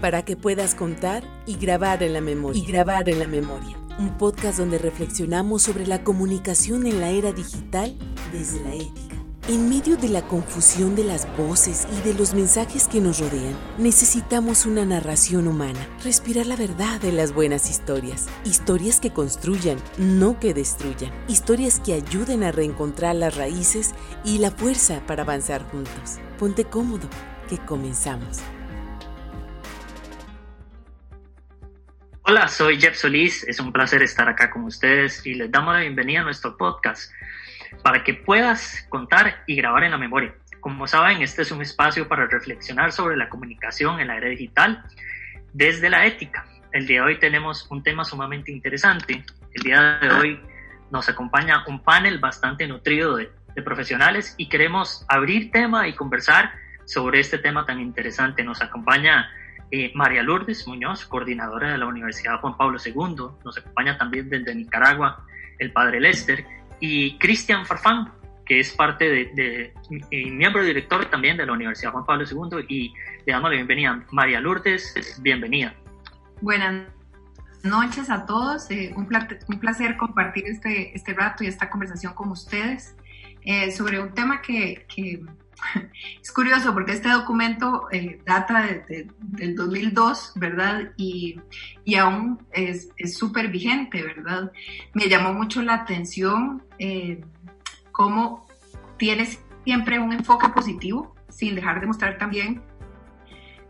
para que puedas contar y grabar en la memoria. Y grabar en la memoria. Un podcast donde reflexionamos sobre la comunicación en la era digital desde la ética. En medio de la confusión de las voces y de los mensajes que nos rodean, necesitamos una narración humana, respirar la verdad de las buenas historias, historias que construyan, no que destruyan, historias que ayuden a reencontrar las raíces y la fuerza para avanzar juntos. Ponte cómodo, que comenzamos. Hola, soy Jeff Solís, es un placer estar acá con ustedes y les damos la bienvenida a nuestro podcast para que puedas contar y grabar en la memoria. Como saben, este es un espacio para reflexionar sobre la comunicación en la era digital desde la ética. El día de hoy tenemos un tema sumamente interesante. El día de hoy nos acompaña un panel bastante nutrido de, profesionales y queremos abrir tema y conversar sobre este tema tan interesante. Nos acompaña eh, María Lourdes Muñoz, coordinadora de la Universidad Juan Pablo II. Nos acompaña también desde Nicaragua el padre Lester y Cristian Farfán, que es parte de, miembro director también de la Universidad Juan Pablo II, y le damos la bienvenida. María Lourdes, bienvenida. Buenas noches a todos, eh, un, placer, compartir este, este rato y esta conversación con ustedes eh, sobre un tema que, es curioso porque este documento eh, data de, del 2002, ¿verdad? Y, y aún es súper vigente, ¿verdad? Me llamó mucho la atención eh, cómo tiene siempre un enfoque positivo, sin dejar de mostrar también,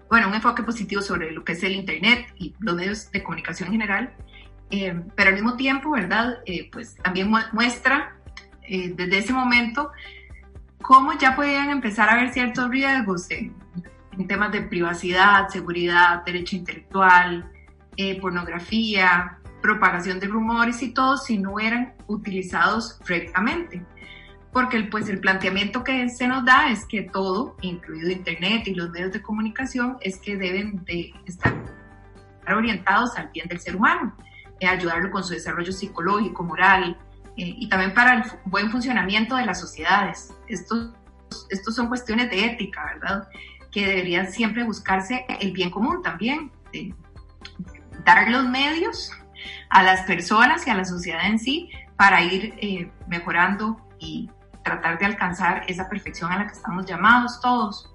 bueno, un enfoque positivo sobre lo que es el Internet y los medios de comunicación en general, eh, pero al mismo tiempo, ¿verdad? pues también muestra desde ese momento cómo ya podían empezar a haber ciertos riesgos en, temas de privacidad, seguridad, derecho intelectual, eh, pornografía, propagación de rumores y todo si no eran utilizados correctamente. Porque pues, el planteamiento que se nos da es que todo, incluido Internet y los medios de comunicación, es que deben de estar orientados al bien del ser humano, eh, ayudarlo con su desarrollo psicológico, moral, eh, y también para el buen funcionamiento de las sociedades. Estos, estos son cuestiones de ética, ¿verdad? Que deberían siempre buscarse el bien común también, dar los medios a las personas y a la sociedad en sí para ir eh, mejorando y tratar de alcanzar esa perfección a la que estamos llamados todos.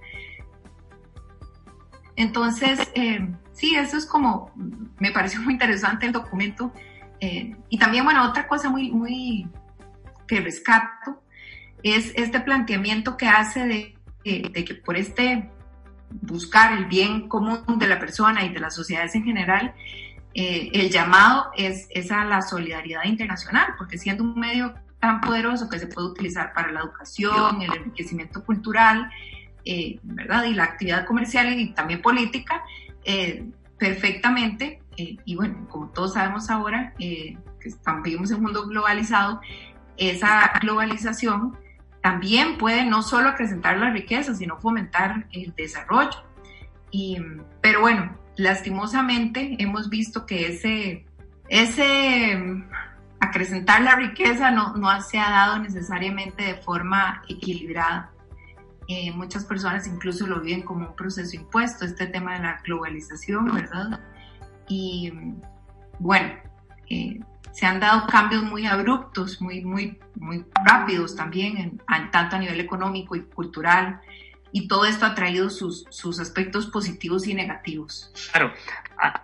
Entonces, eh, sí, eso es como, me pareció muy interesante el documento eh, y también, bueno, otra cosa muy, muy que rescato es este planteamiento que hace de, de, que por este buscar el bien común de la persona y de las sociedades en general, eh, el llamado es, es, a la solidaridad internacional, porque siendo un medio tan poderoso que se puede utilizar para la educación, el enriquecimiento cultural, eh, ¿verdad? Y la actividad comercial y también política, perfectamente eh, y bueno, como todos sabemos ahora, eh, que estamos, vivimos en un mundo globalizado, esa globalización también puede no solo acrecentar la riqueza, sino fomentar el desarrollo. Y, pero bueno, lastimosamente hemos visto que ese, ese acrecentar la riqueza no, no se ha dado necesariamente de forma equilibrada. Eh, muchas personas incluso lo viven como un proceso impuesto, este tema de la globalización, ¿verdad? Y bueno, eh, se han dado cambios muy abruptos, muy, muy, muy rápidos también, en, tanto a nivel económico y cultural, y todo esto ha traído sus, sus aspectos positivos y negativos. Claro,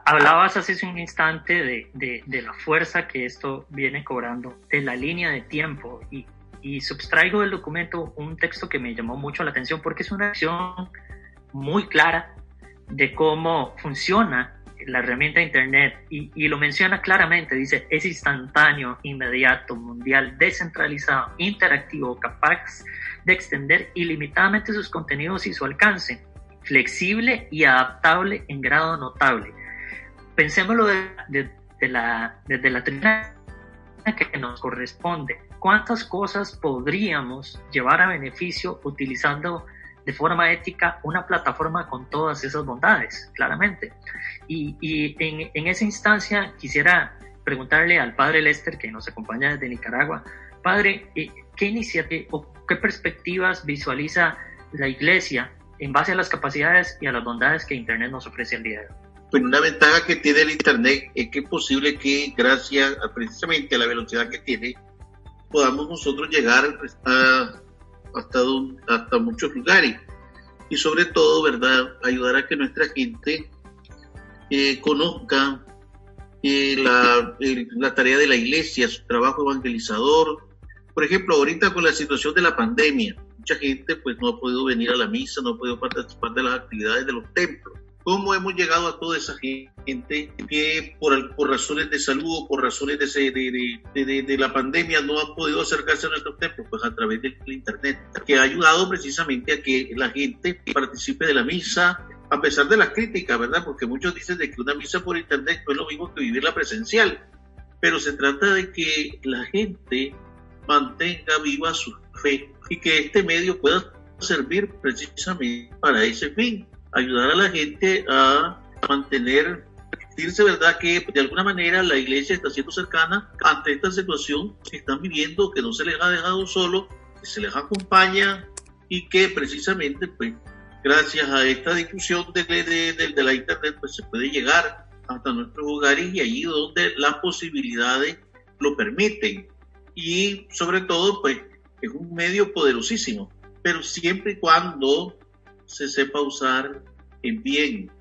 hablabas hace un instante de, de, de, la fuerza que esto viene cobrando, de la línea de tiempo, y, y subtraigo del documento un texto que me llamó mucho la atención porque es una acción muy clara de cómo funciona la herramienta Internet, y, lo menciona claramente, dice, es instantáneo, inmediato, mundial, descentralizado, interactivo, capaz de extender ilimitadamente sus contenidos y su alcance, flexible y adaptable en grado notable. Pensémoslo de, la, desde la que nos corresponde. ¿Cuántas cosas podríamos llevar a beneficio utilizando de forma ética una plataforma con todas esas bondades, claramente. Y, y en, en, esa instancia quisiera preguntarle al padre Lester, que nos acompaña desde Nicaragua, padre, eh, ¿qué iniciativa o qué perspectivas visualiza la iglesia en base a las capacidades y a las bondades que Internet nos ofrece al día de hoy. Pues una ventaja que tiene el Internet es que es posible que gracias a, precisamente a la velocidad que tiene, podamos nosotros llegar a, hasta, hasta muchos lugares. Y sobre todo, ¿verdad? Ayudar a que nuestra gente eh, conozca eh, la, la tarea de la iglesia, su trabajo evangelizador. Por ejemplo, ahorita con la situación de la pandemia, mucha gente pues no ha podido venir a la misa, no ha podido participar de las actividades de los templos cómo hemos llegado a toda esa gente que por, por razones de salud o por razones de, de, de, la pandemia no han podido acercarse a nuestros templos, pues a través del Internet, que ha ayudado precisamente a que la gente participe de la misa, a pesar de las críticas, ¿verdad? Porque muchos dicen de que una misa por Internet no es lo mismo que vivirla presencial, pero se trata de que la gente mantenga viva su fe y que este medio pueda servir precisamente para ese fin ayudar a la gente a mantener, decirse verdad que de alguna manera la iglesia está siendo cercana ante esta situación que están viviendo, que no se les ha dejado solo, que se les acompaña y que precisamente pues gracias a esta difusión de, de, la internet pues se puede llegar hasta nuestros hogares y allí donde las posibilidades lo permiten. Y sobre todo pues es un medio poderosísimo pero siempre y cuando se sepa usar en bien.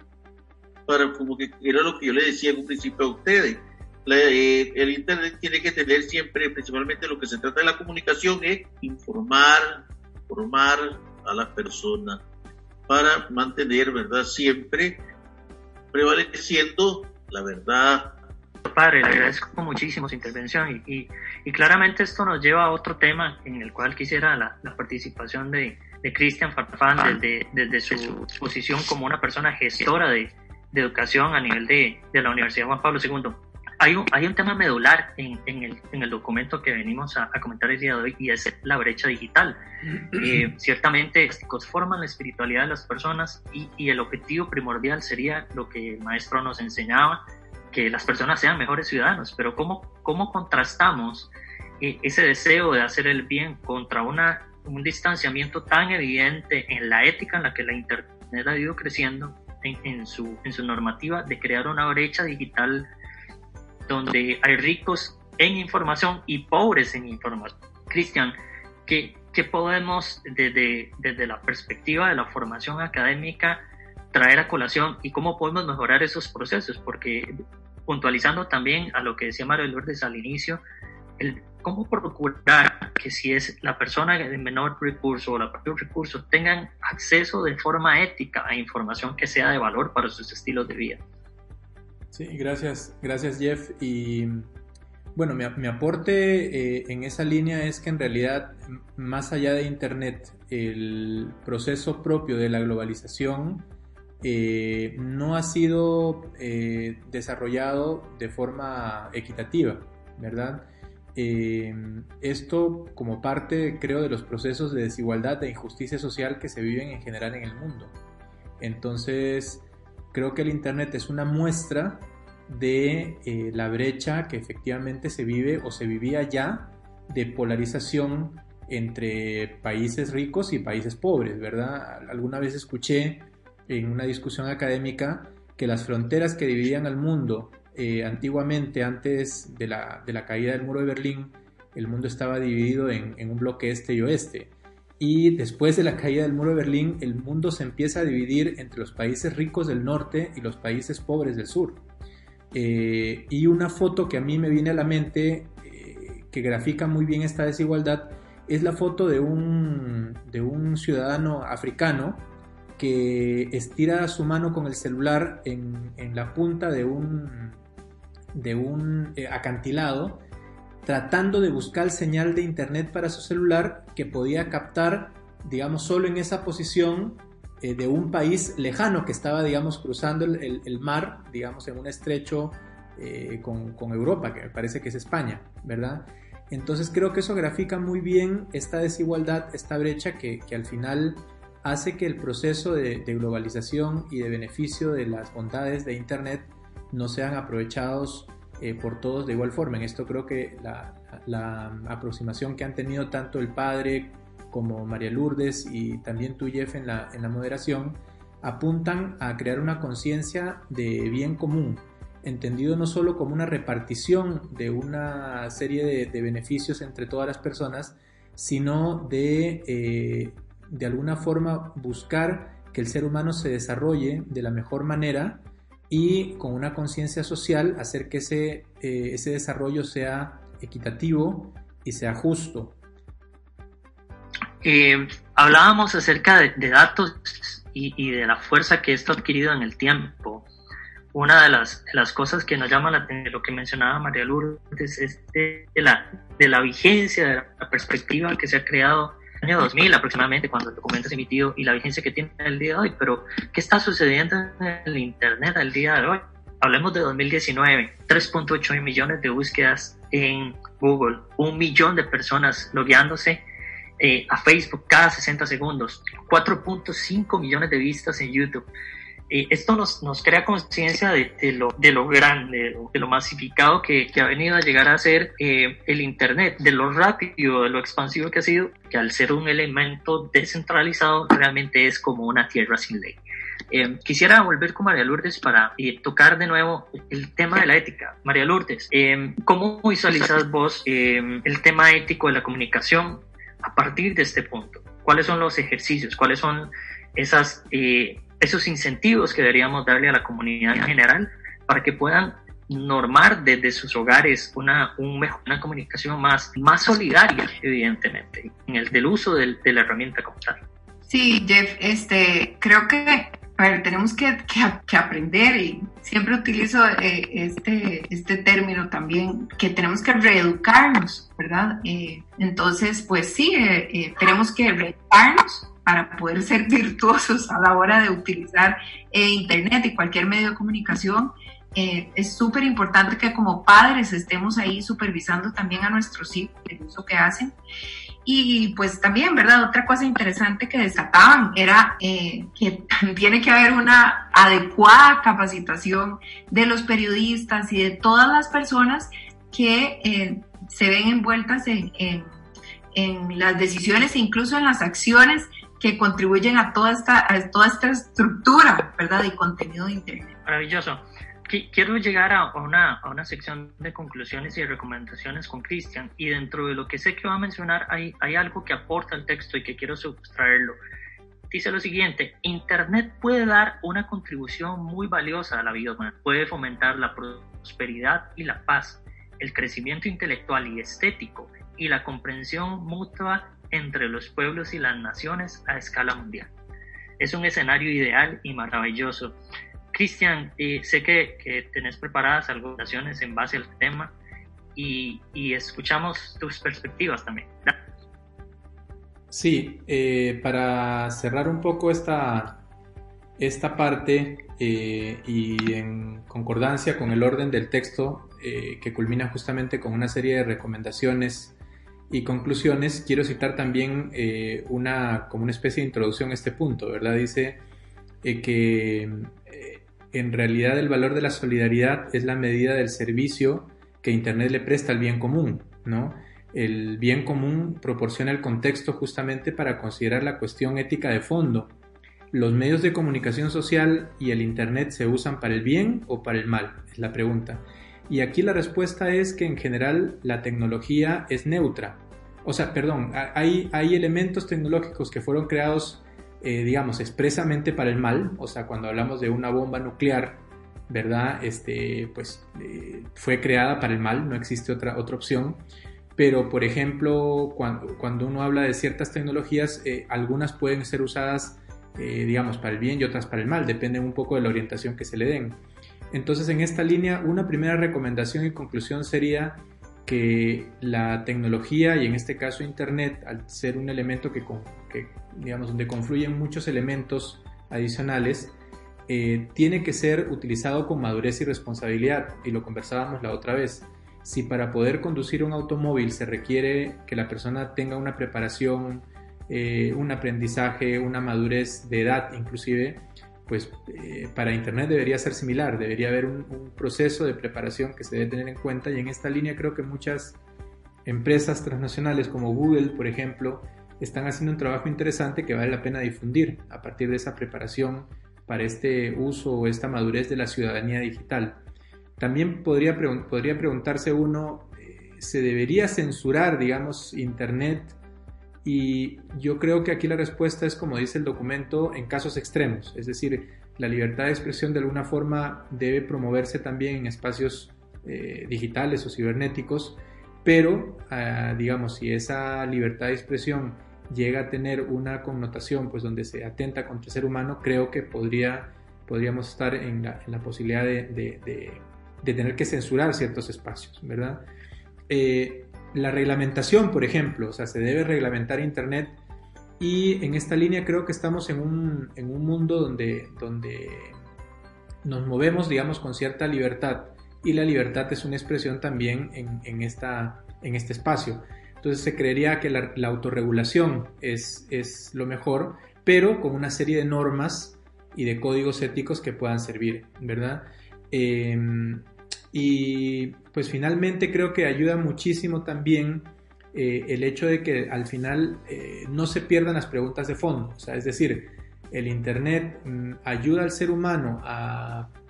Para como que era lo que yo le decía en un principio a ustedes. Eh, el Internet tiene que tener siempre, principalmente lo que se trata de la comunicación, es informar, formar a las personas para mantener, ¿verdad? Siempre prevaleciendo la verdad. Padre, le agradezco muchísimo su intervención y, y, claramente esto nos lleva a otro tema en el cual quisiera la, la participación de, de Cristian Farfán desde, desde su posición como una persona gestora de, de educación a nivel de, de, la Universidad Juan Pablo II. Hay un, hay un tema medular en, en, el, en el documento que venimos a, comentar el día de hoy y es la brecha digital. Eh, ciertamente, forman la espiritualidad de las personas y, y el objetivo primordial sería lo que el maestro nos enseñaba, que las personas sean mejores ciudadanos, pero ¿cómo, cómo contrastamos eh, ese deseo de hacer el bien contra una un distanciamiento tan evidente en la ética en la que la Internet ha ido creciendo, en, su, en su normativa de crear una brecha digital donde hay ricos en información y pobres en información. Cristian, ¿qué, ¿qué, podemos desde, desde la perspectiva de la formación académica traer a colación y cómo podemos mejorar esos procesos? Porque puntualizando también a lo que decía Mario Lourdes al inicio, el, cómo procurar que si es la persona de menor recurso o la mayor recurso tengan acceso de forma ética a información que sea de valor para sus estilos de vida. Sí, gracias, gracias Jeff. Y bueno, mi, aporte eh, en esa línea es que en realidad, más allá de Internet, el proceso propio de la globalización eh, no ha sido eh, desarrollado de forma equitativa, ¿verdad? Em, esto como parte, creo, de los procesos de desigualdad e injusticia social que se viven en general en el mundo. Entonces, creo que el Internet es una muestra de eh, la brecha que efectivamente se vive o se vivía ya de polarización entre países ricos y países pobres, ¿verdad? Alguna vez escuché en una discusión académica que las fronteras que dividían al mundo eh, antiguamente, antes de la, caída del muro de Berlín, el mundo estaba dividido en, un bloque este y oeste. Y después de la caída del muro de Berlín, el mundo se empieza a dividir entre los países ricos del norte y los países pobres del sur. Eh, y una foto que a mí me viene a la mente, eh, que grafica muy bien esta desigualdad, es la foto de un, de un ciudadano africano que estira su mano con el celular en, en la punta de un, de un eh, acantilado tratando de buscar señal de internet para su celular que podía captar, digamos, solo en esa posición eh, de un país lejano que estaba, digamos, cruzando el, mar, digamos, en un estrecho eh, con, Europa, que me parece que es España, ¿verdad? Entonces creo que eso grafica muy bien esta desigualdad, esta brecha que, al final hace que el proceso de, de globalización y de beneficio de las bondades de Internet no sean aprovechados eh, por todos de igual forma. En esto creo que la, aproximación que han tenido tanto el padre como María Lourdes y también tú, Jeff, en la, moderación, apuntan a crear una conciencia de bien común, entendido no solo como una repartición de una serie de, beneficios entre todas las personas, sino de, eh, de alguna forma buscar que el ser humano se desarrolle de la mejor manera y con una conciencia social hacer que ese, eh, ese desarrollo sea equitativo y sea justo. Eh, hablábamos acerca de, datos y, de la fuerza que esto ha adquirido en el tiempo. Una de las, las cosas que nos llama la atención, lo que mencionaba María Lourdes, es de, la, de la vigencia, de la perspectiva que se ha creado año 2000 aproximadamente, cuando el documento es emitido y la vigencia que tiene el día de hoy. Pero, ¿qué está sucediendo en el Internet al día de hoy? Hablemos de 2019, 3.8 millones de búsquedas en Google, un millón de personas logueándose eh, a Facebook cada 60 segundos, 4.5 millones de vistas en YouTube. Eh, esto nos, nos crea conciencia de, de, lo, de lo grande, de lo, masificado que, que, ha venido a llegar a ser eh, el Internet, de lo rápido, de lo expansivo que ha sido, que al ser un elemento descentralizado realmente es como una tierra sin ley. Eh, quisiera volver con María Lourdes para tocar de nuevo el tema de la ética. María Lourdes, ¿cómo visualizas vos el tema ético de la comunicación a partir de este punto? ¿Cuáles son los ejercicios? ¿Cuáles son esas esos incentivos que deberíamos darle a la comunidad en general para que puedan normar desde sus hogares una, una comunicación más, más solidaria, evidentemente, en el del uso de la herramienta como tal. Sí, Jeff, este, creo que tenemos que, que, aprender y siempre utilizo eh, este, este término también, que tenemos que reeducarnos, ¿verdad? Eh, entonces, pues sí, eh, tenemos que reeducarnos para poder ser virtuosos a la hora de utilizar eh, Internet y cualquier medio de comunicación. Eh, es súper importante que como padres estemos ahí supervisando también a nuestros hijos el uso que hacen. Y pues también, ¿verdad? Otra cosa interesante que destacaban era eh, que tiene que haber una adecuada capacitación de los periodistas y de todas las personas que se ven envueltas en, en, en, las decisiones e incluso en las acciones que contribuyen a toda esta, a toda esta estructura, ¿verdad? Y contenido de Internet. Maravilloso. Quiero llegar a una, a una sección de conclusiones y recomendaciones con Cristian y dentro de lo que sé que va a mencionar hay, hay algo que aporta el texto y que quiero sustraerlo. Dice lo siguiente, Internet puede dar una contribución muy valiosa a la vida humana, puede fomentar la prosperidad y la paz, el crecimiento intelectual y estético y la comprensión mutua entre los pueblos y las naciones a escala mundial. Es un escenario ideal y maravilloso. Cristian, eh, sé que, que, tenés preparadas algunas en base al tema y, y escuchamos tus perspectivas también. Sí, eh, para cerrar un poco esta, esta parte eh, y en concordancia con el orden del texto que culmina justamente con una serie de recomendaciones y conclusiones, quiero citar también eh, una, como una especie de introducción a este punto, ¿verdad? Dice eh, que eh, en realidad el valor de la solidaridad es la medida del servicio que Internet le presta al bien común, ¿no? El bien común proporciona el contexto justamente para considerar la cuestión ética de fondo. ¿Los medios de comunicación social y el Internet se usan para el bien o para el mal? Es la pregunta. Y aquí la respuesta es que en general la tecnología es neutra. O sea, perdón, hay, hay elementos tecnológicos que fueron creados, eh, digamos, expresamente para el mal. O sea, cuando hablamos de una bomba nuclear, ¿verdad? Este, pues eh, fue creada para el mal, no existe otra, otra opción. Pero, por ejemplo, cuando, cuando uno habla de ciertas tecnologías, eh, algunas pueden ser usadas, digamos, para el bien y otras para el mal, dependen un poco de la orientación que se le den. Entonces, en esta línea, una primera recomendación y conclusión sería que la tecnología y en este caso Internet, al ser un elemento que, digamos, donde confluyen muchos elementos adicionales, eh, tiene que ser utilizado con madurez y responsabilidad. Y lo conversábamos la otra vez. Si para poder conducir un automóvil se requiere que la persona tenga una preparación, eh, un aprendizaje, una madurez de edad inclusive, pues eh, para Internet debería ser similar, debería haber un, proceso de preparación que se debe tener en cuenta y en esta línea creo que muchas empresas transnacionales como Google, por ejemplo, están haciendo un trabajo interesante que vale la pena difundir a partir de esa preparación para este uso o esta madurez de la ciudadanía digital. También podría, podría preguntarse uno, eh, ¿se debería censurar, digamos, Internet? Y yo creo que aquí la respuesta es, como dice el documento, en casos extremos. Es decir, la libertad de expresión de alguna forma debe promoverse también en espacios eh, digitales o cibernéticos, pero, ah, digamos, si esa libertad de expresión llega a tener una connotación pues donde se atenta contra el ser humano, creo que podría, podríamos estar en la, en la posibilidad de, tener que censurar ciertos espacios, ¿verdad? Eh, la reglamentación, por ejemplo, o sea, se debe reglamentar Internet y en esta línea creo que estamos en un, en un mundo donde, donde nos movemos, digamos, con cierta libertad y la libertad es una expresión también en, en, esta, en este espacio. Entonces se creería que la, autorregulación es, es, lo mejor, pero con una serie de normas y de códigos éticos que puedan servir, ¿verdad? Em, y pues finalmente creo que ayuda muchísimo también eh, el hecho de que al final eh, no se pierdan las preguntas de fondo, o sea, es decir, el Internet mm, ayuda al ser humano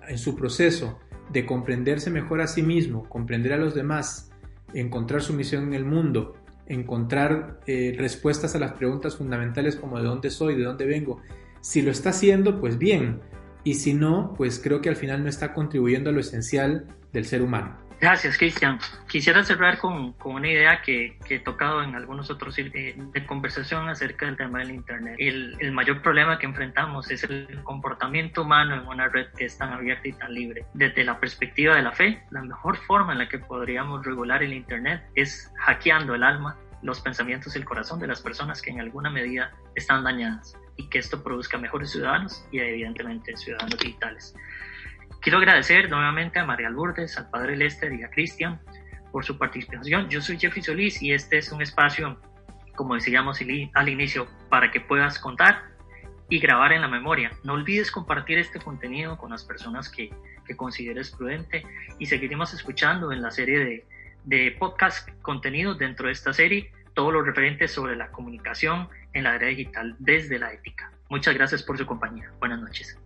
en su proceso de comprenderse mejor a sí mismo, comprender a los demás, encontrar su misión en el mundo encontrar eh, respuestas a las preguntas fundamentales como de dónde soy, de dónde vengo. Si lo está haciendo, pues bien. Y si no, pues creo que al final no está contribuyendo a lo esencial del ser humano. Gracias, Cristian. Quisiera cerrar con, con una idea que, que, he tocado en algunos otros de, de, conversación acerca del tema del Internet. El, el, mayor problema que enfrentamos es el comportamiento humano en una red que es tan abierta y tan libre. Desde la perspectiva de la fe, la mejor forma en la que podríamos regular el Internet es hackeando el alma, los pensamientos y el corazón de las personas que en alguna medida están dañadas y que esto produzca mejores ciudadanos y evidentemente ciudadanos digitales. Quiero agradecer nuevamente a María Lourdes, al Padre Lester y a Cristian por su participación. Yo soy Jeffrey Solís y este es un espacio, como decíamos al inicio, para que puedas contar y grabar en la memoria. No olvides compartir este contenido con las personas que, que consideres prudente y seguiremos escuchando en la serie de, de podcast contenidos dentro de esta serie todo lo referente sobre la comunicación en la era digital desde la ética. Muchas gracias por su compañía. Buenas noches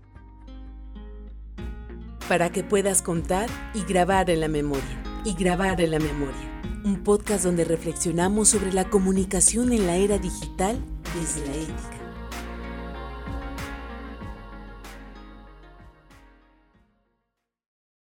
para que puedas contar y grabar en la memoria. Y grabar en la memoria. Un podcast donde reflexionamos sobre la comunicación en la era digital desde la ética.